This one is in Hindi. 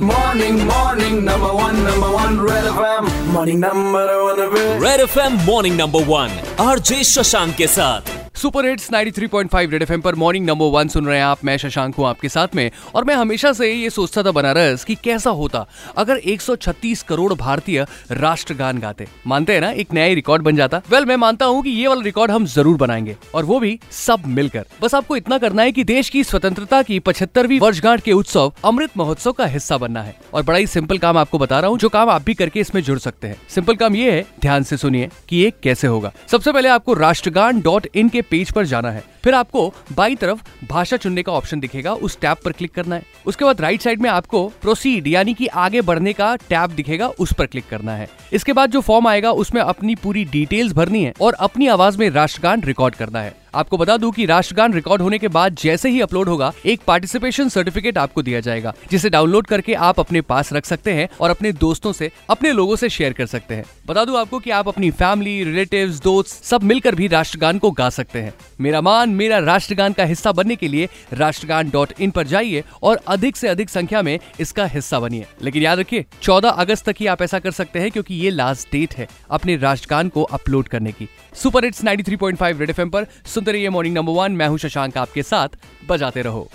Morning, morning, number one, number one, Red FM. Morning, number one, Red FM Morning Number One, RJ Shashank के साथ सुपर हिट्स 93.5 रेड एफएम पर मॉर्निंग नंबर वन सुन रहे हैं आप। मैं शशांक हूँ आपके साथ में और मैं हमेशा से ये सोचता था बनारस कि कैसा होता अगर 136 करोड़ भारतीय राष्ट्रगान गाते। मानते हैं ना एक नया रिकॉर्ड बन जाता। वेल well, मैं मानता हूँ कि ये वाला रिकॉर्ड हम ज़रूर बनाएँगे और वो भी सब मिलकर। बस आपको इतना करना है की देश की स्वतंत्रता की पचहत्तरवीं वर्षगांठ के उत्सव अमृत महोत्सव का हिस्सा बनना है। और बड़ा ही सिंपल काम आपको बता रहा हूँ जो काम आप भी करके इसमें जुड़ सकते हैं। सिंपल काम ये है ध्यान से सुनिए कि ये कैसे होगा। सबसे पहले आपको राष्ट्रगान डॉट इन के पेज पर जाना है। फिर आपको बाई तरफ़ भाषा चुनने का ऑप्शन दिखेगा, उस टैब पर क्लिक करना है। उसके बाद राइट साइड में आपको प्रोसीड, यानी कि आगे बढ़ने का टैब दिखेगा, उस पर क्लिक करना है। इसके बाद जो फॉर्म आएगा, उसमें अपनी पूरी डिटेल्स भरनी है और अपनी आवाज़ में राष्ट्रगान रिकॉर्ड करना है। आपको बता दूँ कि राष्ट्रगान रिकॉर्ड होने के बाद जैसे ही अपलोड होगा, एक पार्टिसिपेशन सर्टिफिकेट आपको दिया जाएगा, जिसे डाउनलोड करके आप अपने पास रख सकते हैं और अपने दोस्तों से, अपने लोगों से शेयर कर सकते हैं। बता दूँ आपको कि आप अपनी फैमिली, रिलेटिव्स, दोस्त सब मिलकर भी राष्ट्रगान को गा सकते हैं। मेरा मान, मेरा राष्ट्रगान का हिस्सा बनने के लिए राष्ट्रगान डॉट इन पर जाइए और अधिक से अधिक संख्या में इसका हिस्सा बनिए। लेकिन याद रखिए, चौदह अगस्त तक ही आप ऐसा कर सकते हैं क्योंकि ये लास्ट डेट है अपने राष्ट्रगान को अपलोड करने की। सुपर हिट्स 93.5 रेड एफएम पर सुनते रहिए मॉर्निंग नंबर वन मैं हूँ शशांक आपके साथ बजाते रहो।